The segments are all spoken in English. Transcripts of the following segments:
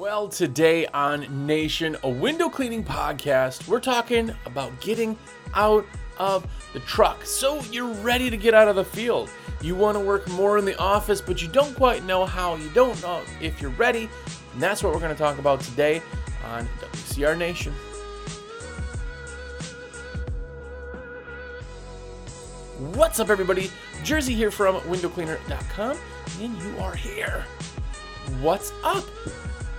Well, today on Nation, a window cleaning podcast, we're talking about getting out of the truck. So you're ready to get out of the field. You want to work more in the office, but you don't quite know how. You don't know if you're ready. And that's what we're going to talk about today on WCR Nation. What's up, everybody? Jersey here from windowcleaner.com, and you are here. What's up?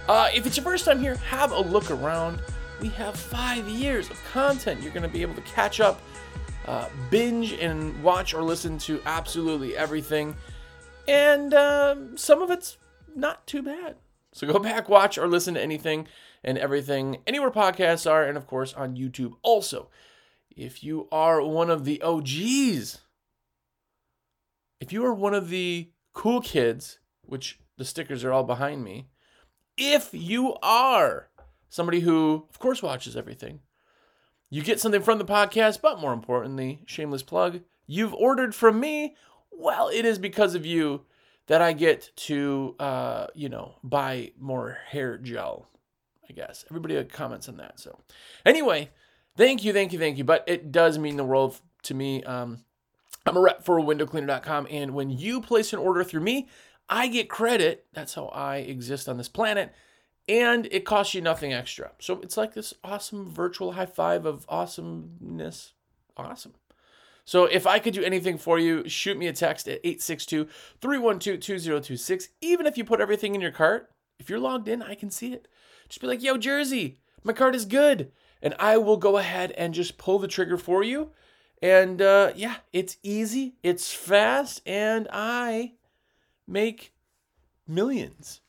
Uh, if it's your first time here, have a look around. We have five years of content. You're going to be able to catch up, uh, binge, and watch or listen to absolutely everything. And uh, some of it's not too bad. So go back, watch, or listen to anything and everything anywhere podcasts are, and of course on YouTube also. If you are one of the OGs, if you are one of the cool kids, which the stickers are all behind me, if you are somebody who, of course, watches everything, you get something from the podcast, but more importantly, shameless plug, you've ordered from me, well, it is because of you that I get to, uh, you know, buy more hair gel, I guess. Everybody comments on that. So, anyway, Thank you, thank you, thank you. But it does mean the world to me. Um, I'm a rep for windowcleaner.com, and when you place an order through me, I get credit. That's how I exist on this planet, and it costs you nothing extra. So it's like this awesome virtual high five of awesomeness. Awesome. So if I could do anything for you, shoot me a text at 862 312 2026. Even if you put everything in your cart, if you're logged in, I can see it. Just be like, yo, Jersey, my cart is good and I will go ahead and just pull the trigger for you. And uh, yeah, it's easy, it's fast, and I make millions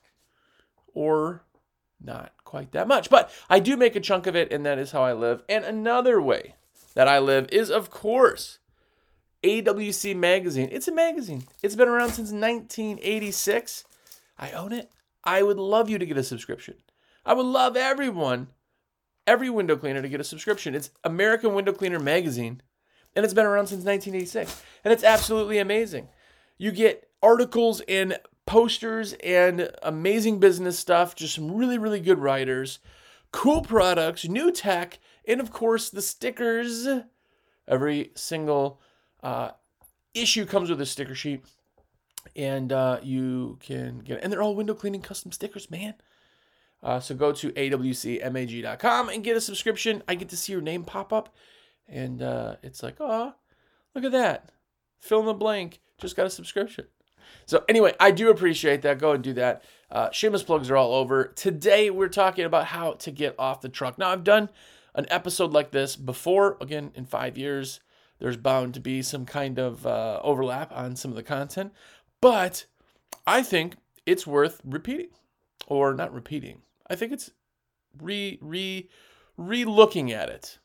or not quite that much, but I do make a chunk of it, and that is how I live. And another way that I live is, of course, AWC Magazine. It's a magazine, it's been around since 1986. I own it. I would love you to get a subscription. I would love everyone every window cleaner to get a subscription. It's American Window Cleaner Magazine, and it's been around since 1986. And it's absolutely amazing. You get articles and posters and amazing business stuff, just some really, really good writers, cool products, new tech, and of course, the stickers. Every single uh, issue comes with a sticker sheet, and uh, you can get And they're all window cleaning custom stickers, man. Uh, so go to awcmag.com and get a subscription. I get to see your name pop up, and uh, it's like, oh, look at that. Fill in the blank. Just got a subscription. So anyway, I do appreciate that. Go and do that. Uh, shameless plugs are all over. Today we're talking about how to get off the truck. Now I've done an episode like this before. Again, in five years, there's bound to be some kind of uh, overlap on some of the content, but I think it's worth repeating, or not repeating. I think it's re re re looking at it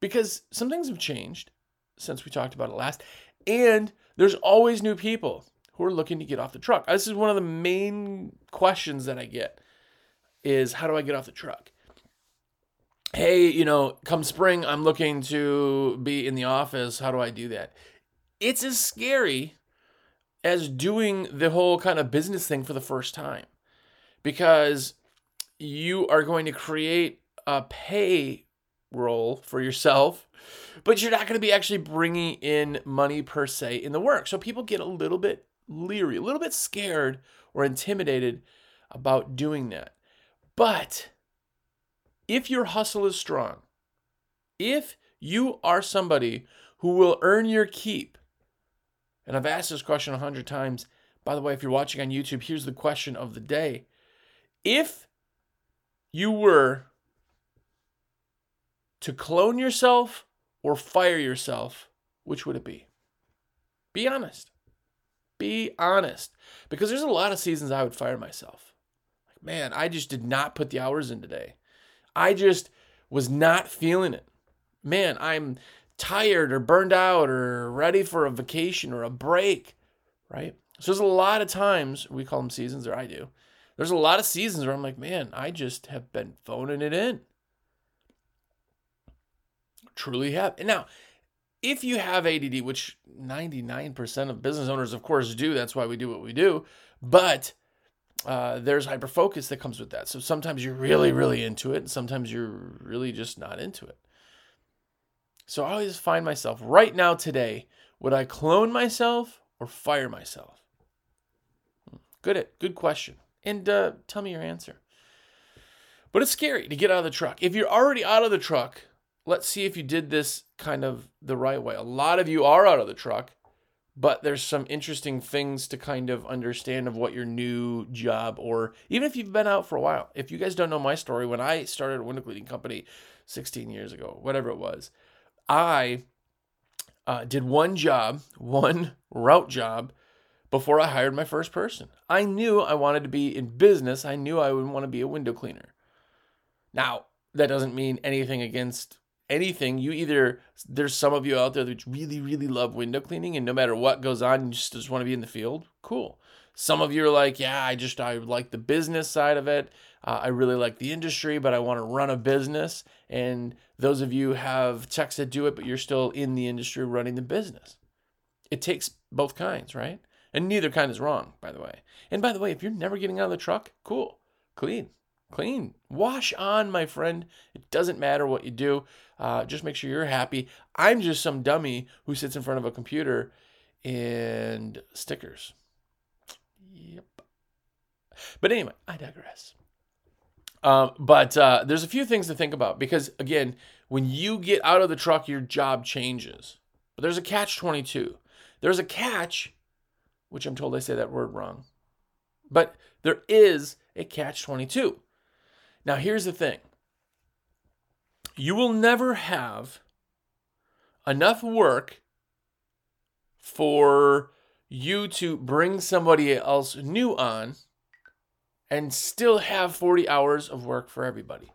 because some things have changed since we talked about it last, and there's always new people who are looking to get off the truck. This is one of the main questions that I get is how do I get off the truck? Hey, you know, come spring, I'm looking to be in the office. How do I do that? It's as scary as doing the whole kind of business thing for the first time because you are going to create a pay role for yourself, but you're not going to be actually bringing in money per se in the work. So people get a little bit leery, a little bit scared or intimidated about doing that. But if your hustle is strong, if you are somebody who will earn your keep, and I've asked this question a hundred times. By the way, if you're watching on YouTube, here's the question of the day. If you were to clone yourself or fire yourself, which would it be? Be honest. Be honest. Because there's a lot of seasons I would fire myself. Like, man, I just did not put the hours in today. I just was not feeling it. Man, I'm tired or burned out or ready for a vacation or a break, right? So there's a lot of times, we call them seasons, or I do, there's a lot of seasons where I'm like, man, I just have been phoning it in. Truly have. And now, if you have ADD, which 99% of business owners, of course, do, that's why we do what we do. But uh, there's hyper focus that comes with that. So sometimes you're really, really into it, and sometimes you're really just not into it. So I always find myself right now today, would I clone myself or fire myself? Hmm, good, good question. And uh, tell me your answer. But it's scary to get out of the truck. If you're already out of the truck, let's see if you did this kind of the right way. A lot of you are out of the truck, but there's some interesting things to kind of understand of what your new job or even if you've been out for a while. If you guys don't know my story, when I started a window cleaning company 16 years ago, whatever it was, I uh, did one job, one route job before I hired my first person. I knew I wanted to be in business. I knew I would want to be a window cleaner. Now, that doesn't mean anything against anything. You either, there's some of you out there that really, really love window cleaning, and no matter what goes on, you just, just want to be in the field. Cool. Some of you are like, yeah, I just, I like the business side of it. Uh, I really like the industry, but I want to run a business. And those of you have techs that do it, but you're still in the industry running the business. It takes both kinds, right? And neither kind is wrong, by the way. And by the way, if you're never getting out of the truck, cool, clean, clean. Wash on, my friend. It doesn't matter what you do. Uh, just make sure you're happy. I'm just some dummy who sits in front of a computer and stickers. Yep. But anyway, I digress. Um, but uh, there's a few things to think about because, again, when you get out of the truck, your job changes. But there's a catch 22. There's a catch, which I'm told I say that word wrong. But there is a catch 22. Now, here's the thing you will never have enough work for you to bring somebody else new on and still have 40 hours of work for everybody,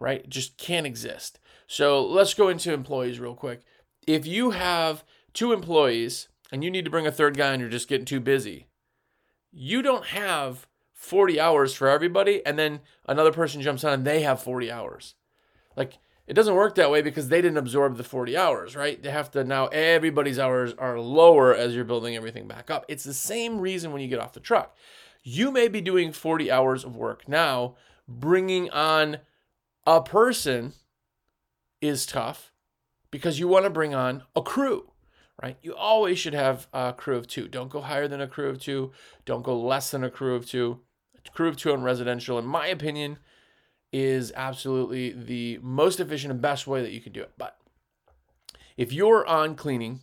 right? Just can't exist. So let's go into employees real quick. If you have two employees and you need to bring a third guy and you're just getting too busy, you don't have 40 hours for everybody, and then another person jumps on and they have 40 hours. Like, it doesn't work that way because they didn't absorb the 40 hours, right? They have to now, everybody's hours are lower as you're building everything back up. It's the same reason when you get off the truck. You may be doing 40 hours of work now, bringing on a person is tough because you want to bring on a crew right? You always should have a crew of two. Don't go higher than a crew of two. Don't go less than a crew of two crew of two on residential, in my opinion, is absolutely the most efficient and best way that you can do it. But if you're on cleaning,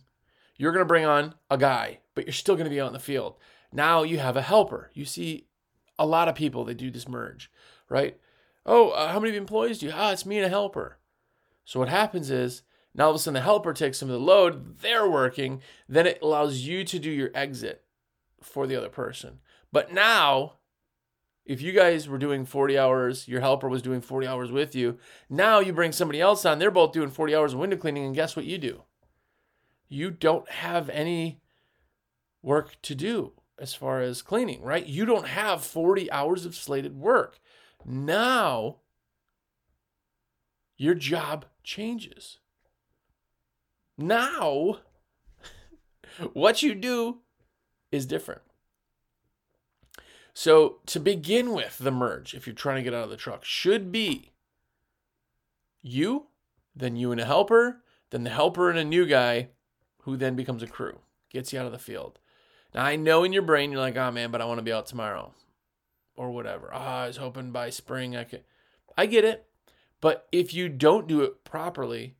you're going to bring on a guy, but you're still going to be out in the field. Now you have a helper. You see a lot of people that do this merge, right? Oh, uh, how many employees do you? Ah, it's me and a helper. So what happens is now all of a sudden the helper takes some of the load. They're working. Then it allows you to do your exit for the other person. But now if you guys were doing 40 hours, your helper was doing 40 hours with you, now you bring somebody else on, they're both doing 40 hours of window cleaning, and guess what you do? You don't have any work to do as far as cleaning, right? You don't have 40 hours of slated work. Now, your job changes. Now, what you do is different. So, to begin with, the merge, if you're trying to get out of the truck, should be you, then you and a helper, then the helper and a new guy, who then becomes a crew, gets you out of the field. Now, I know in your brain you're like, oh man, but I want to be out tomorrow or whatever. Oh, I was hoping by spring I could. I get it. But if you don't do it properly,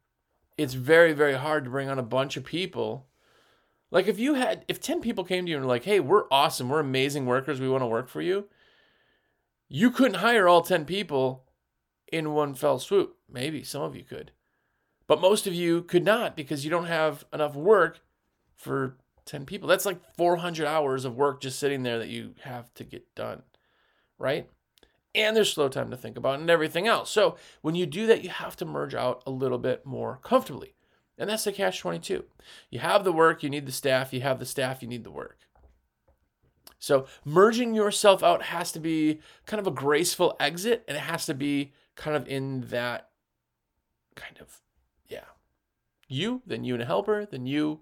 it's very, very hard to bring on a bunch of people like if you had if 10 people came to you and were like, "Hey, we're awesome. We're amazing workers. We want to work for you." You couldn't hire all 10 people in one fell swoop. Maybe some of you could. But most of you could not because you don't have enough work for 10 people. That's like 400 hours of work just sitting there that you have to get done, right? And there's slow time to think about and everything else. So when you do that, you have to merge out a little bit more comfortably. And that's the catch 22. You have the work, you need the staff. You have the staff, you need the work. So merging yourself out has to be kind of a graceful exit and it has to be kind of in that kind of, yeah. You, then you and a helper, then you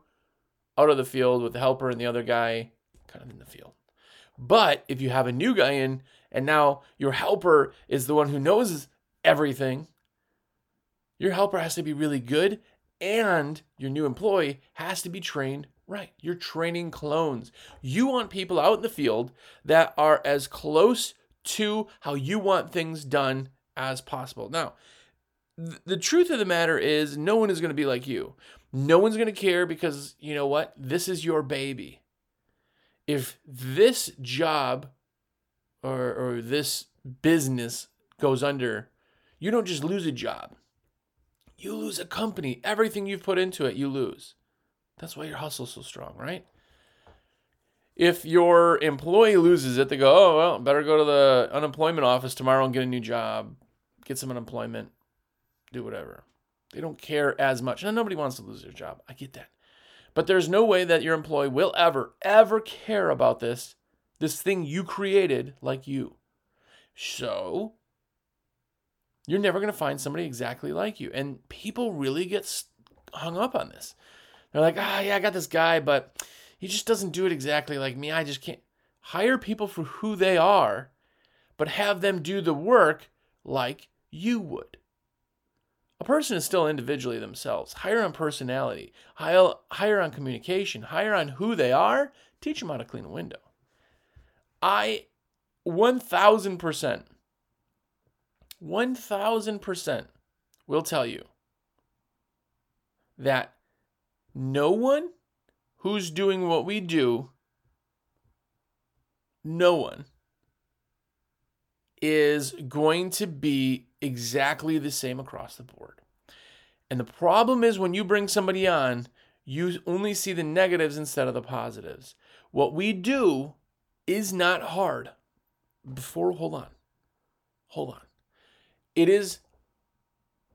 out of the field with the helper and the other guy kind of in the field. But if you have a new guy in and now your helper is the one who knows everything, your helper has to be really good and your new employee has to be trained right. You're training clones. You want people out in the field that are as close to how you want things done as possible. Now, th- the truth of the matter is, no one is going to be like you. No one's going to care because, you know what? This is your baby. If this job or, or this business goes under, you don't just lose a job. You lose a company. Everything you've put into it, you lose. That's why your hustle's so strong, right? If your employee loses it, they go, oh, well, better go to the unemployment office tomorrow and get a new job, get some unemployment, do whatever. They don't care as much. And nobody wants to lose their job. I get that. But there's no way that your employee will ever, ever care about this, this thing you created like you. So you're never going to find somebody exactly like you. And people really get hung up on this. They're like, ah, yeah, I got this guy, but he just doesn't do it exactly like me. I just can't hire people for who they are, but have them do the work like you would. A person is still individually themselves. Hire on personality, hire, hire on communication, hire on who they are, teach them how to clean a window. I 1000%, 1000% will tell you that no one who's doing what we do, no one is going to be exactly the same across the board. And the problem is when you bring somebody on, you only see the negatives instead of the positives. What we do is not hard. Before, hold on. Hold on. It is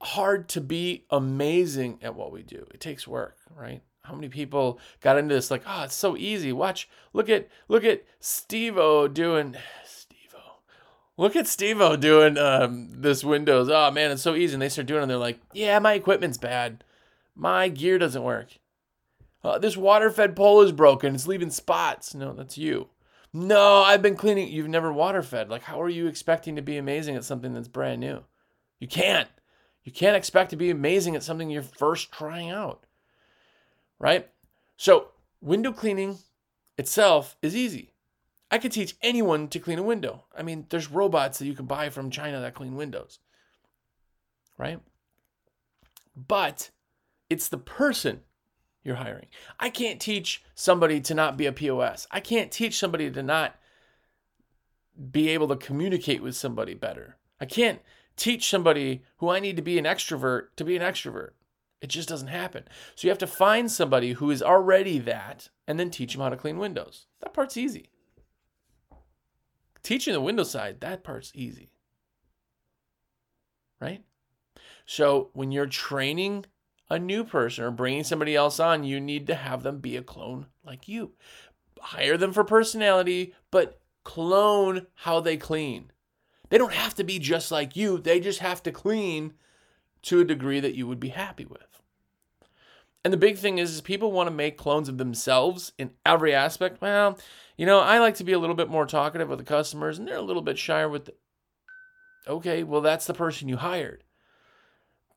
hard to be amazing at what we do. It takes work, right? How many people got into this like, oh, it's so easy. Watch, look at look at Steve-O doing Steve-O. Look at Steve-O doing um, this Windows. Oh man, it's so easy. And they start doing it and they're like, yeah, my equipment's bad. My gear doesn't work. Uh, this water fed pole is broken. It's leaving spots. No, that's you. No, I've been cleaning. You've never water fed. Like, how are you expecting to be amazing at something that's brand new? You can't. You can't expect to be amazing at something you're first trying out, right? So, window cleaning itself is easy. I could teach anyone to clean a window. I mean, there's robots that you can buy from China that clean windows, right? But it's the person you're hiring. I can't teach somebody to not be a POS. I can't teach somebody to not be able to communicate with somebody better. I can't teach somebody who I need to be an extrovert to be an extrovert. It just doesn't happen. So you have to find somebody who is already that and then teach them how to clean windows. That part's easy. Teaching the window side, that part's easy. Right? So when you're training a new person or bringing somebody else on, you need to have them be a clone like you. Hire them for personality, but clone how they clean. They don't have to be just like you, they just have to clean to a degree that you would be happy with. And the big thing is, is people want to make clones of themselves in every aspect. Well, you know, I like to be a little bit more talkative with the customers, and they're a little bit shyer with the. Okay, well, that's the person you hired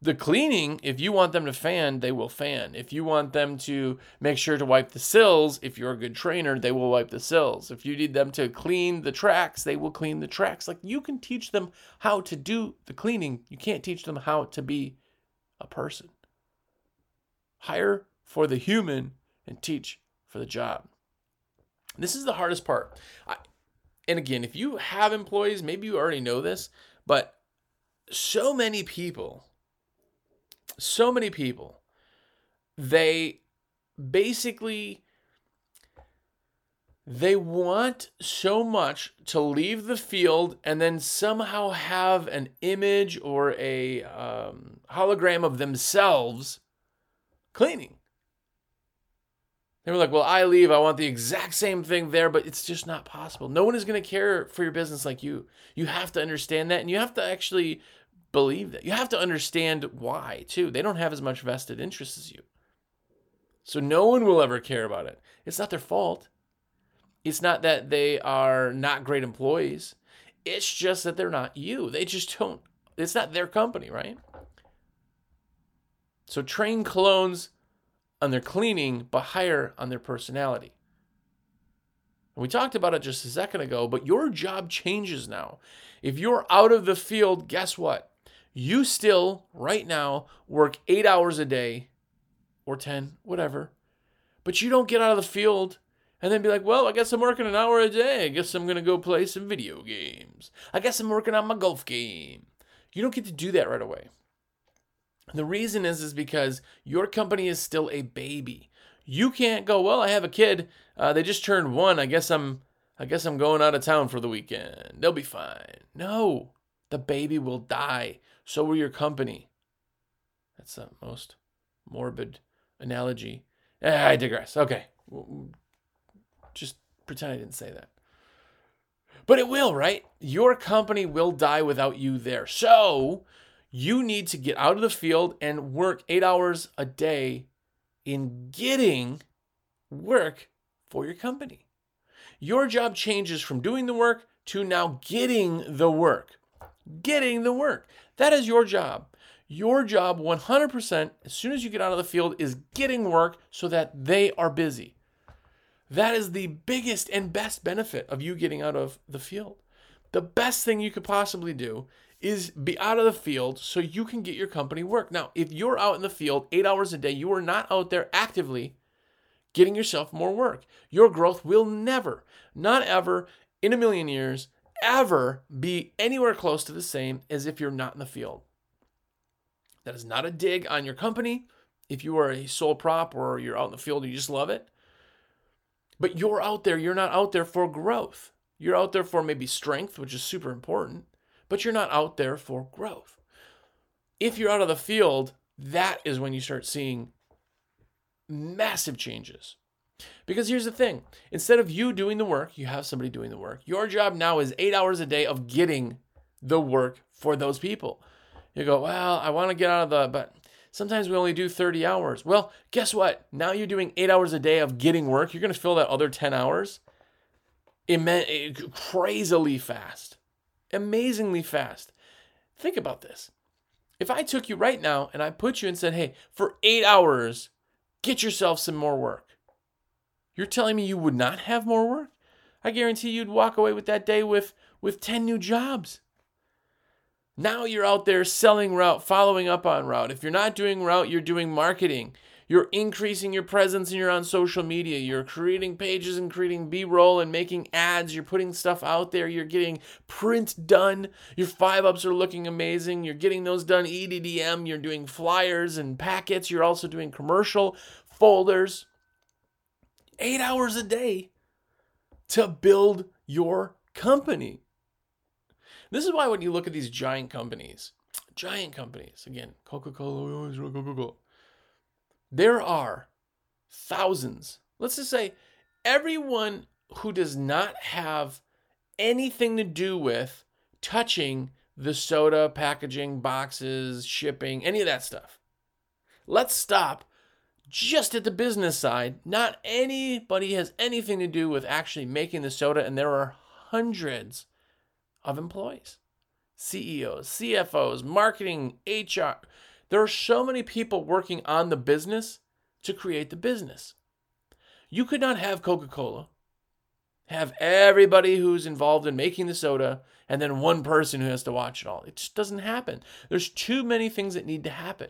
the cleaning, if you want them to fan, they will fan. If you want them to make sure to wipe the sills, if you're a good trainer, they will wipe the sills. If you need them to clean the tracks, they will clean the tracks. Like you can teach them how to do the cleaning, you can't teach them how to be a person. Hire for the human and teach for the job. This is the hardest part. I, and again, if you have employees, maybe you already know this, but so many people so many people, they basically they want so much to leave the field and then somehow have an image or a um, hologram of themselves cleaning. They were like, well, I leave. I want the exact same thing there, but it's just not possible. No one is going to care for your business like you. You have to understand that, and you have to actually believe that. You have to understand why, too. They don't have as much vested interest as you. So no one will ever care about it. It's not their fault. It's not that they are not great employees. It's just that they're not you. They just don't, it's not their company, right? So train clones on their cleaning, but hire on their personality. And we talked about it just a second ago, but your job changes now. If you're out of the field, guess what? You still, right now, work eight hours a day or 10, whatever, but you don't get out of the field and then be like, well, I guess I'm working an hour a day. I guess I'm going to go play some video games. I guess I'm working on my golf game. You don't get to do that right away. The reason is is because your company is still a baby. You can't go, well, I have a kid. Uh, they just turned one. I guess I'm I guess I'm going out of town for the weekend. They'll be fine. No, the baby will die. So will your company. That's the most morbid analogy. Eh, I digress. Okay. Just pretend I didn't say that. But it will, right? Your company will die without you there. So you need to get out of the field and work eight hours a day in getting work for your company. Your job changes from doing the work to now getting the work. Getting the work. That is your job. Your job 100% as soon as you get out of the field is getting work so that they are busy. That is the biggest and best benefit of you getting out of the field. The best thing you could possibly do is be out of the field so you can get your company work. Now, if you're out in the field eight hours a day, you are not out there actively getting yourself more work. Your growth will never, not ever, in a million years, ever be anywhere close to the same as if you're not in the field. That is not a dig on your company. If you are a sole prop or you're out in the field and you just love it, but you're out there, you're not out there for growth. You're out there for maybe strength, which is super important but you're not out there for growth. If you're out of the field, that is when you start seeing massive changes. Because here's the thing instead of you doing the work, you have somebody doing the work. Your job now is eight hours a day of getting the work for those people. You go, well, I want to get out of the, but sometimes we only do 30 hours. Well, guess what? Now you're doing eight hours a day of getting work. You're going to fill that other 10 hours eh, crazily fast amazingly fast. Think about this. If I took you right now and I put you and said, hey, for eight hours, get yourself some more work, you're telling me you would not have more work? I guarantee you'd walk away with that day with, with 10 new jobs. Now you're out there selling route, following up on route. If you're not doing route, you're doing marketing. You're increasing your presence and you're on social media. You're creating pages and creating B roll and making ads. You're putting stuff out there. You're getting print done. Your five ups are looking amazing. You're getting those done EDDM. You're doing flyers and packets. You're also doing commercial folders. Eight hours a day to build your company. This is why when you look at these giant companies, giant companies, again, Coca Cola, Coca Cola there are thousands, let's just say everyone who does not have anything to do with touching the soda, packaging, boxes, shipping, any of that stuff. Let's stop just at the business side. Not anybody has anything to do with actually making the soda, and there are hundreds of employees CEOs, CFOs, marketing, HR. There are so many people working on the business to create the business. You could not have Coca Cola, have everybody who's involved in making the soda, and then one person who has to watch it all. It just doesn't happen. There's too many things that need to happen.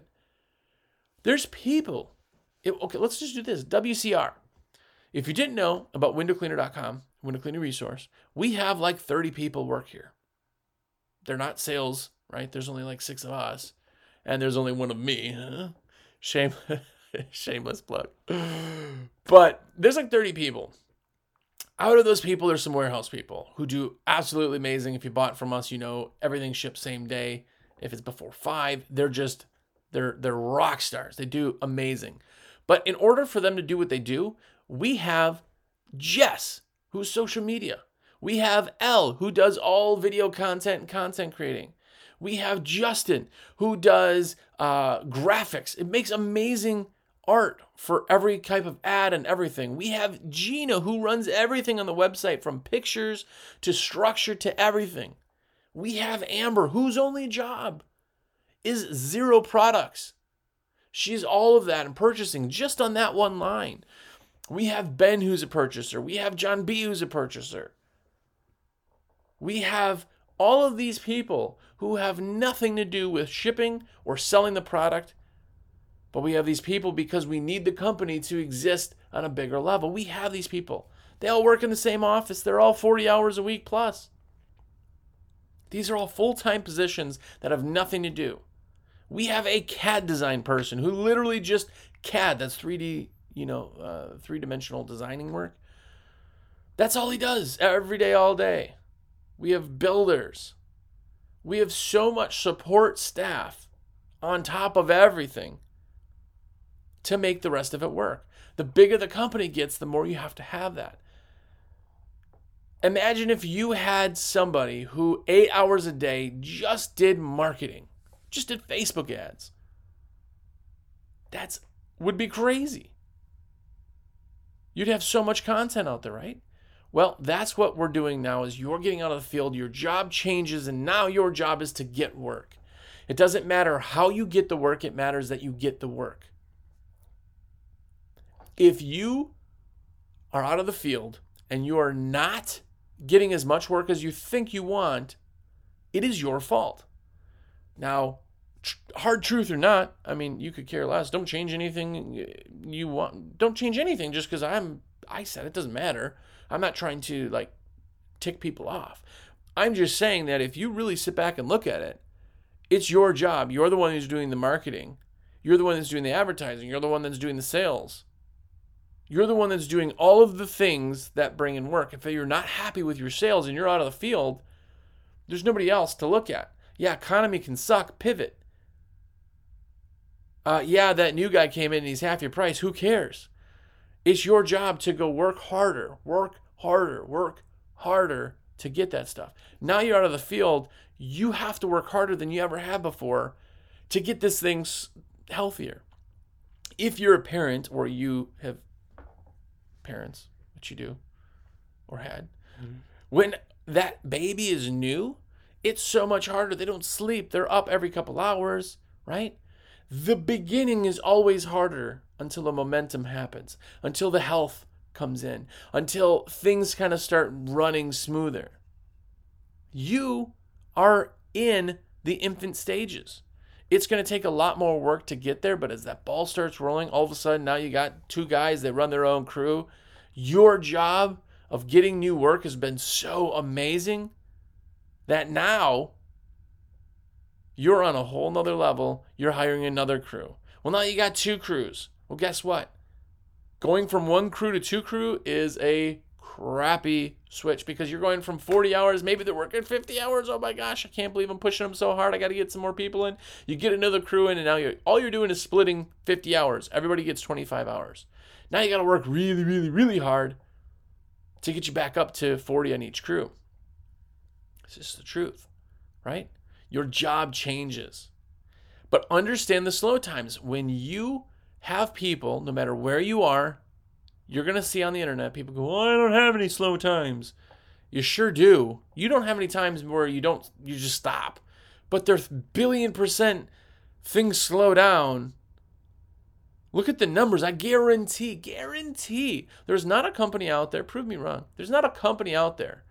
There's people. It, okay, let's just do this WCR. If you didn't know about windowcleaner.com, window cleaning resource, we have like 30 people work here. They're not sales, right? There's only like six of us and there's only one of me. Shame, shameless plug. But there's like 30 people. Out of those people, there's some warehouse people who do absolutely amazing. If you bought from us, you know everything ships same day. If it's before five, they're just they're they're rock stars. They do amazing. But in order for them to do what they do, we have Jess, who's social media. We have L, who does all video content and content creating. We have Justin, who does uh, graphics. It makes amazing art for every type of ad and everything. We have Gina who runs everything on the website from pictures to structure to everything. We have Amber whose only job is Xero products. She's all of that and purchasing just on that one line. We have Ben who's a purchaser. We have John B who's a purchaser. We have all of these people who have nothing to do with shipping or selling the product but we have these people because we need the company to exist on a bigger level. We have these people. They all work in the same office. They're all 40 hours a week plus. These are all full time positions that have nothing to do. We have a CAD design person who literally just CAD, that's 3D, you know, uh, three dimensional designing work. That's all he does every day, all day. We have builders. We have so much support staff on top of everything to make the rest of it work. The bigger the company gets, the more you have to have that. Imagine if you had somebody who eight hours a day just did marketing, just did Facebook ads. That's would be crazy. You'd have so much content out there, right? Well, that's what we're doing now is you're getting out of the field, your job changes and now your job is to get work. It doesn't matter how you get the work, it matters that you get the work. If you are out of the field and you are not getting as much work as you think you want, it is your fault. Now, hard truth or not, I mean, you could care less. Don't change anything you want. Don't change anything just because I'm. I said it doesn't matter. I'm not trying to like tick people off. I'm just saying that if you really sit back and look at it, it's your job. You're the one who's doing the marketing. You're the one that's doing the advertising. You're the one that's doing the sales. You're the one that's doing all of the things that bring in work. If you're not happy with your sales and you're out of the field, there's nobody else to look at. Yeah, economy can suck, pivot. Uh, yeah, that new guy came in and he's half your price. Who cares? It's your job to go work harder, work harder, work harder to get that stuff. Now you're out of the field, you have to work harder than you ever have before to get this thing healthier. If you're a parent or you have parents, which you do or had, mm-hmm. when that baby is new, it's so much harder. They don't sleep, they're up every couple hours, right? The beginning is always harder until the momentum happens, until the health comes in, until things kind of start running smoother. You are in the infant stages. It's going to take a lot more work to get there, but as that ball starts rolling, all of a sudden now you got two guys that run their own crew. Your job of getting new work has been so amazing that now you're on a whole nother level. You're hiring another crew. Well, now you got two crews. Well, guess what? Going from one crew to two crew is a crappy switch because you're going from 40 hours, maybe they're working 50 hours. Oh my gosh, I can't believe I'm pushing them so hard. I got to get some more people in. You get another crew in, and now you're all you're doing is splitting 50 hours. Everybody gets 25 hours. Now you got to work really, really, really hard to get you back up to 40 on each crew. It's just the truth, right? Your job changes. But understand the slow times. When you have people, no matter where you are, you're going to see on the internet people go, "Oh, I don't have any slow times." You sure do. You don't have any times where you don't you just stop. But there's billion percent things slow down. Look at the numbers. I guarantee, guarantee there's not a company out there, prove me wrong. There's not a company out there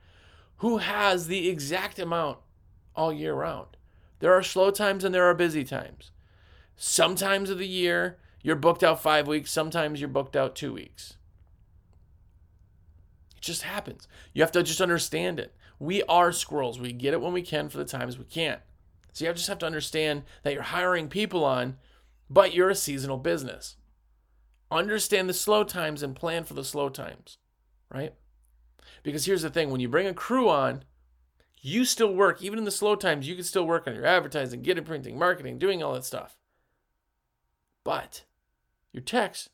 who has the exact amount all year round. There are slow times and there are busy times. Sometimes of the year, you're booked out five weeks, sometimes you're booked out two weeks. It just happens. You have to just understand it. We are squirrels. We get it when we can for the times we can't. So you just have to understand that you're hiring people on, but you're a seasonal business. Understand the slow times and plan for the slow times, right? Because here's the thing when you bring a crew on, you still work, even in the slow times, you can still work on your advertising, getting printing, marketing, doing all that stuff. But your techs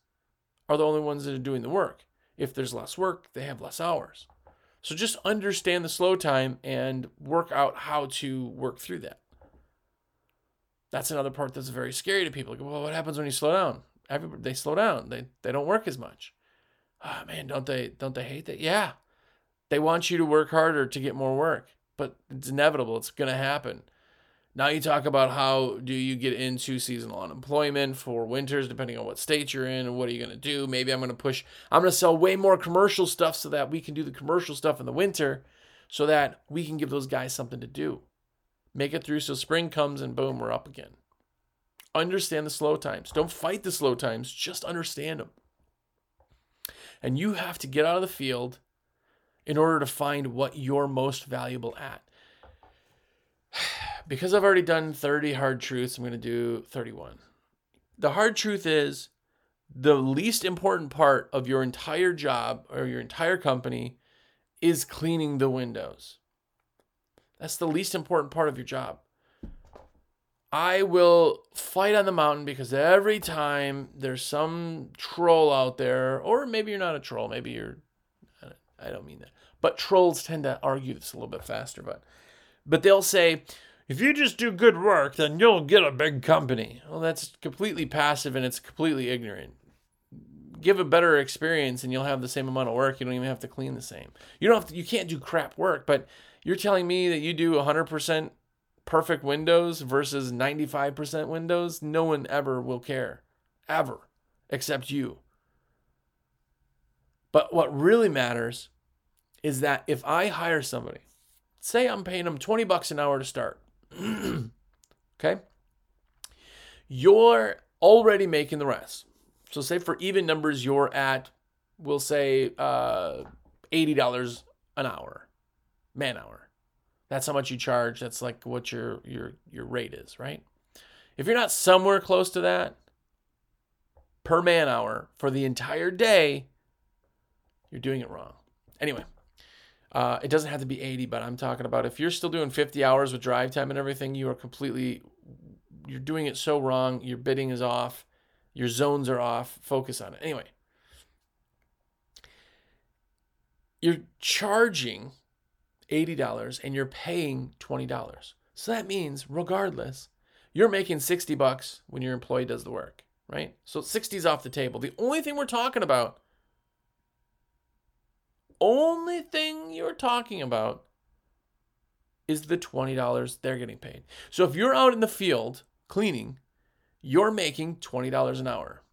are the only ones that are doing the work. If there's less work, they have less hours. So just understand the slow time and work out how to work through that. That's another part that's very scary to people. Like, well, what happens when you slow down? everybody they slow down. They they don't work as much. Oh, man, don't they don't they hate that? Yeah. They want you to work harder to get more work, but it's inevitable. It's going to happen. Now you talk about how do you get into seasonal unemployment for winters, depending on what state you're in, and what are you going to do? Maybe I'm going to push, I'm going to sell way more commercial stuff so that we can do the commercial stuff in the winter so that we can give those guys something to do. Make it through so spring comes and boom, we're up again. Understand the slow times. Don't fight the slow times, just understand them. And you have to get out of the field in order to find what you're most valuable at. Because I've already done 30 hard truths, I'm going to do 31. The hard truth is the least important part of your entire job or your entire company is cleaning the windows. That's the least important part of your job. I will fight on the mountain because every time there's some troll out there, or maybe you're not a troll, maybe you're, I don't mean that, but trolls tend to argue this a little bit faster, but, but they'll say, if you just do good work, then you'll get a big company. Well, that's completely passive and it's completely ignorant. Give a better experience and you'll have the same amount of work. You don't even have to clean the same. You don't have to, you can't do crap work, but you're telling me that you do 100% perfect windows versus 95% windows? No one ever will care. Ever. Except you. But what really matters is that if I hire somebody, say I'm paying them 20 bucks an hour to start. okay? You're already making the rest. So say for even numbers, you're at, we'll say, uh, $80 an hour man hour. That's how much you charge. That's like what your your your rate is, right? If you're not somewhere close to that per man hour for the entire day, you're doing it wrong. Anyway, uh, it doesn't have to be 80, but I'm talking about if you're still doing 50 hours with drive time and everything, you are completely you're doing it so wrong. Your bidding is off. Your zones are off. Focus on it. Anyway, you're charging $80 and you're paying $20. So that means regardless, you're making 60 bucks when your employee does the work, right? So 60 is off the table. The only thing we're talking about only thing you're talking about is the $20 they're getting paid. So if you're out in the field cleaning, you're making $20 an hour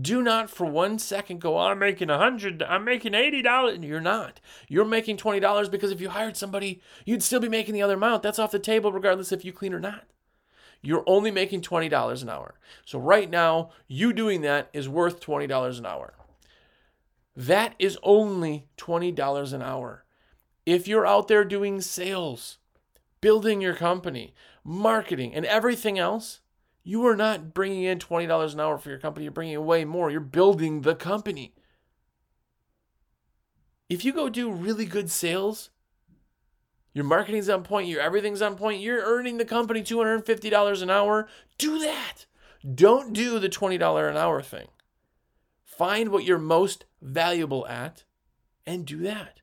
do not for one second go, I'm making a hundred, I'm making eighty dollars. You're not. You're making twenty dollars because if you hired somebody, you'd still be making the other amount. That's off the table, regardless if you clean or not. You're only making twenty dollars an hour. So right now, you doing that is worth twenty dollars an hour. That is only twenty dollars an hour. If you're out there doing sales, building your company, marketing, and everything else, you are not bringing in $20 an hour for your company. You're bringing away more. You're building the company. If you go do really good sales, your marketing's on point, your everything's on point, you're earning the company $250 an hour, do that. Don't do the $20 an hour thing. Find what you're most valuable at and do that.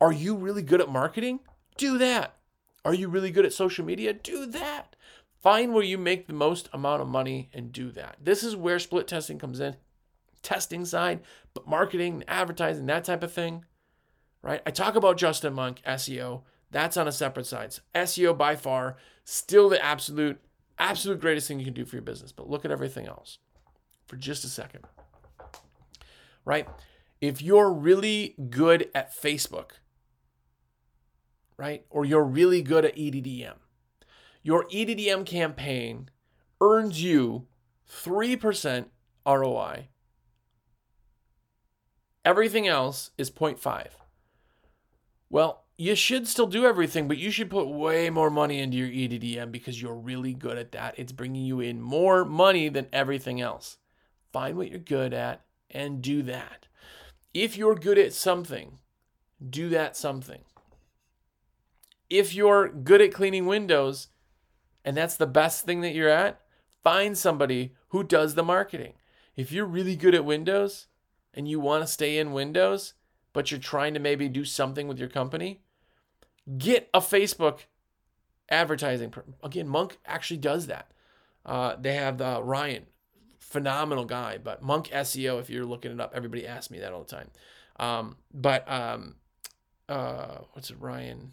Are you really good at marketing? Do that. Are you really good at social media? Do that. Find where you make the most amount of money and do that. This is where split testing comes in. Testing side, but marketing, advertising, that type of thing. Right? I talk about Justin Monk, SEO. That's on a separate side. SEO by far still the absolute, absolute greatest thing you can do for your business. But look at everything else for just a second. Right? If you're really good at Facebook, right? Or you're really good at EDDM, your EDDM campaign earns you 3% ROI. Everything else is 0.5. Well, you should still do everything, but you should put way more money into your EDDM because you're really good at that. It's bringing you in more money than everything else. Find what you're good at and do that. If you're good at something, do that something. If you're good at cleaning windows, and that's the best thing that you're at, find somebody who does the marketing. If you're really good at Windows and you want to stay in Windows, but you're trying to maybe do something with your company, get a Facebook advertising. Again, Monk actually does that. Uh, they have uh, Ryan, phenomenal guy, but Monk SEO. If you're looking it up, everybody asks me that all the time. Um, but um, uh, what's it, Ryan?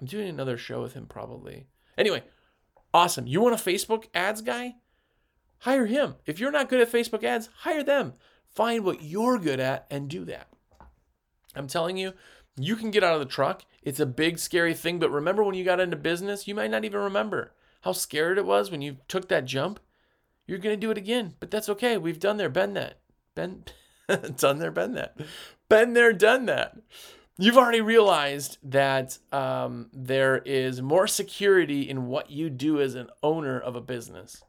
I'm doing another show with him probably. Anyway, awesome. You want a Facebook ads guy? Hire him. If you're not good at Facebook ads, hire them. Find what you're good at and do that. I'm telling you, you can get out of the truck. It's a big, scary thing. But remember when you got into business, you might not even remember how scared it was when you took that jump. You're going to do it again, but that's okay. We've done there, been that. Been done there, been that. Been there, done that. You've already realized that um, there is more security in what you do as an owner of a business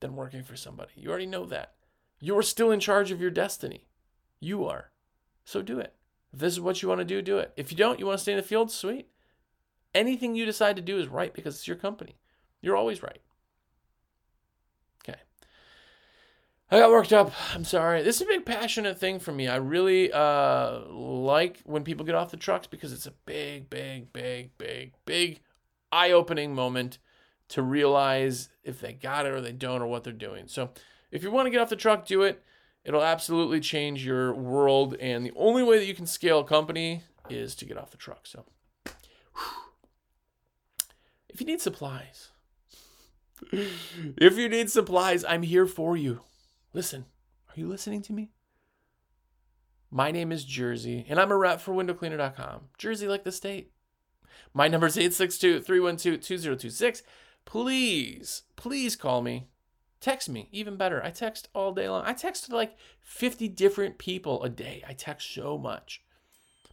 than working for somebody. You already know that. You're still in charge of your destiny. You are. So do it. If this is what you want to do, do it. If you don't, you want to stay in the field, sweet. Anything you decide to do is right because it's your company. You're always right. Okay. I got worked up. I'm sorry. This is a big passionate thing for me. I really uh, like when people get off the trucks because it's a big, big, big, big, big eye opening moment to realize if they got it or they don't or what they're doing. So if you want to get off the truck, do it. It'll absolutely change your world. And the only way that you can scale a company is to get off the truck. So if you need supplies, if you need supplies, I'm here for you. Listen, are you listening to me? My name is Jersey, and I'm a rep for windowcleaner.com. Jersey like the state. My number is 862 312 2026. Please, please call me. Text me, even better. I text all day long. I text like 50 different people a day. I text so much.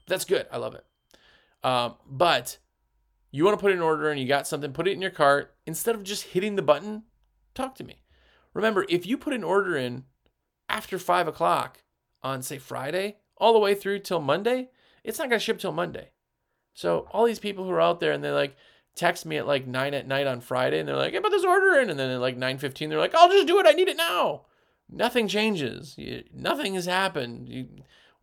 That's good. I love it. Um, but you want to put an order and you got something, put it in your cart. Instead of just hitting the button, talk to me. Remember, if you put an order in after five o'clock on, say, Friday, all the way through till Monday, it's not going to ship till Monday. So, all these people who are out there and they're like, text me at like nine at night on Friday and they're like, hey, put this order in. And then at like 9.15, they're like, I'll just do it. I need it now. Nothing changes. You, nothing has happened. You,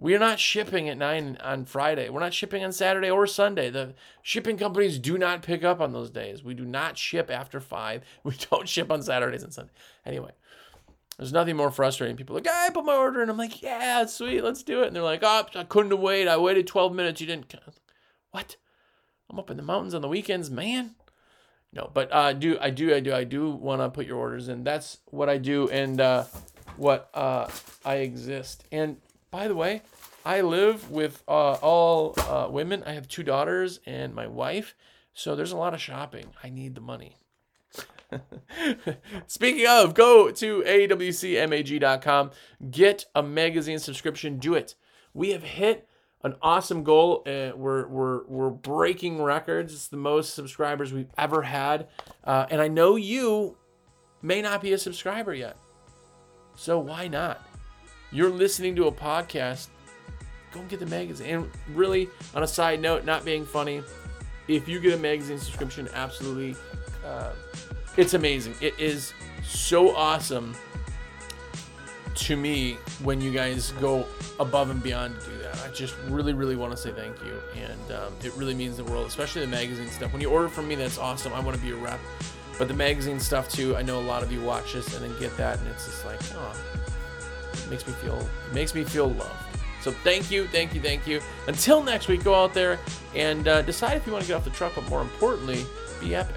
we're not shipping at nine on Friday. We're not shipping on Saturday or Sunday. The shipping companies do not pick up on those days. We do not ship after five. We don't ship on Saturdays and Sundays. Anyway, there's nothing more frustrating. People like, I put my order in. I'm like, yeah, sweet, let's do it. And they're like, oh, I couldn't wait. I waited 12 minutes. You didn't. What? I'm up in the mountains on the weekends, man. No, but uh, do I do I do I do want to put your orders in. That's what I do and uh, what uh, I exist. And by the way, I live with uh, all uh, women. I have two daughters and my wife, so there's a lot of shopping. I need the money. Speaking of, go to awcmag.com, get a magazine subscription, do it. We have hit an awesome goal. Uh, we're we're we're breaking records. It's the most subscribers we've ever had, uh, and I know you may not be a subscriber yet. So why not? You're listening to a podcast. Go and get the magazine. And really, on a side note, not being funny, if you get a magazine subscription, absolutely, uh, it's amazing. It is so awesome to me when you guys go above and beyond to do that. I just really, really want to say thank you. And um, it really means the world, especially the magazine stuff. When you order from me, that's awesome. I want to be a rep. But the magazine stuff too, I know a lot of you watch this and then get that, and it's just like, oh, makes me feel, it makes me feel loved. So thank you, thank you, thank you. Until next week, go out there and uh, decide if you want to get off the truck, but more importantly, be epic.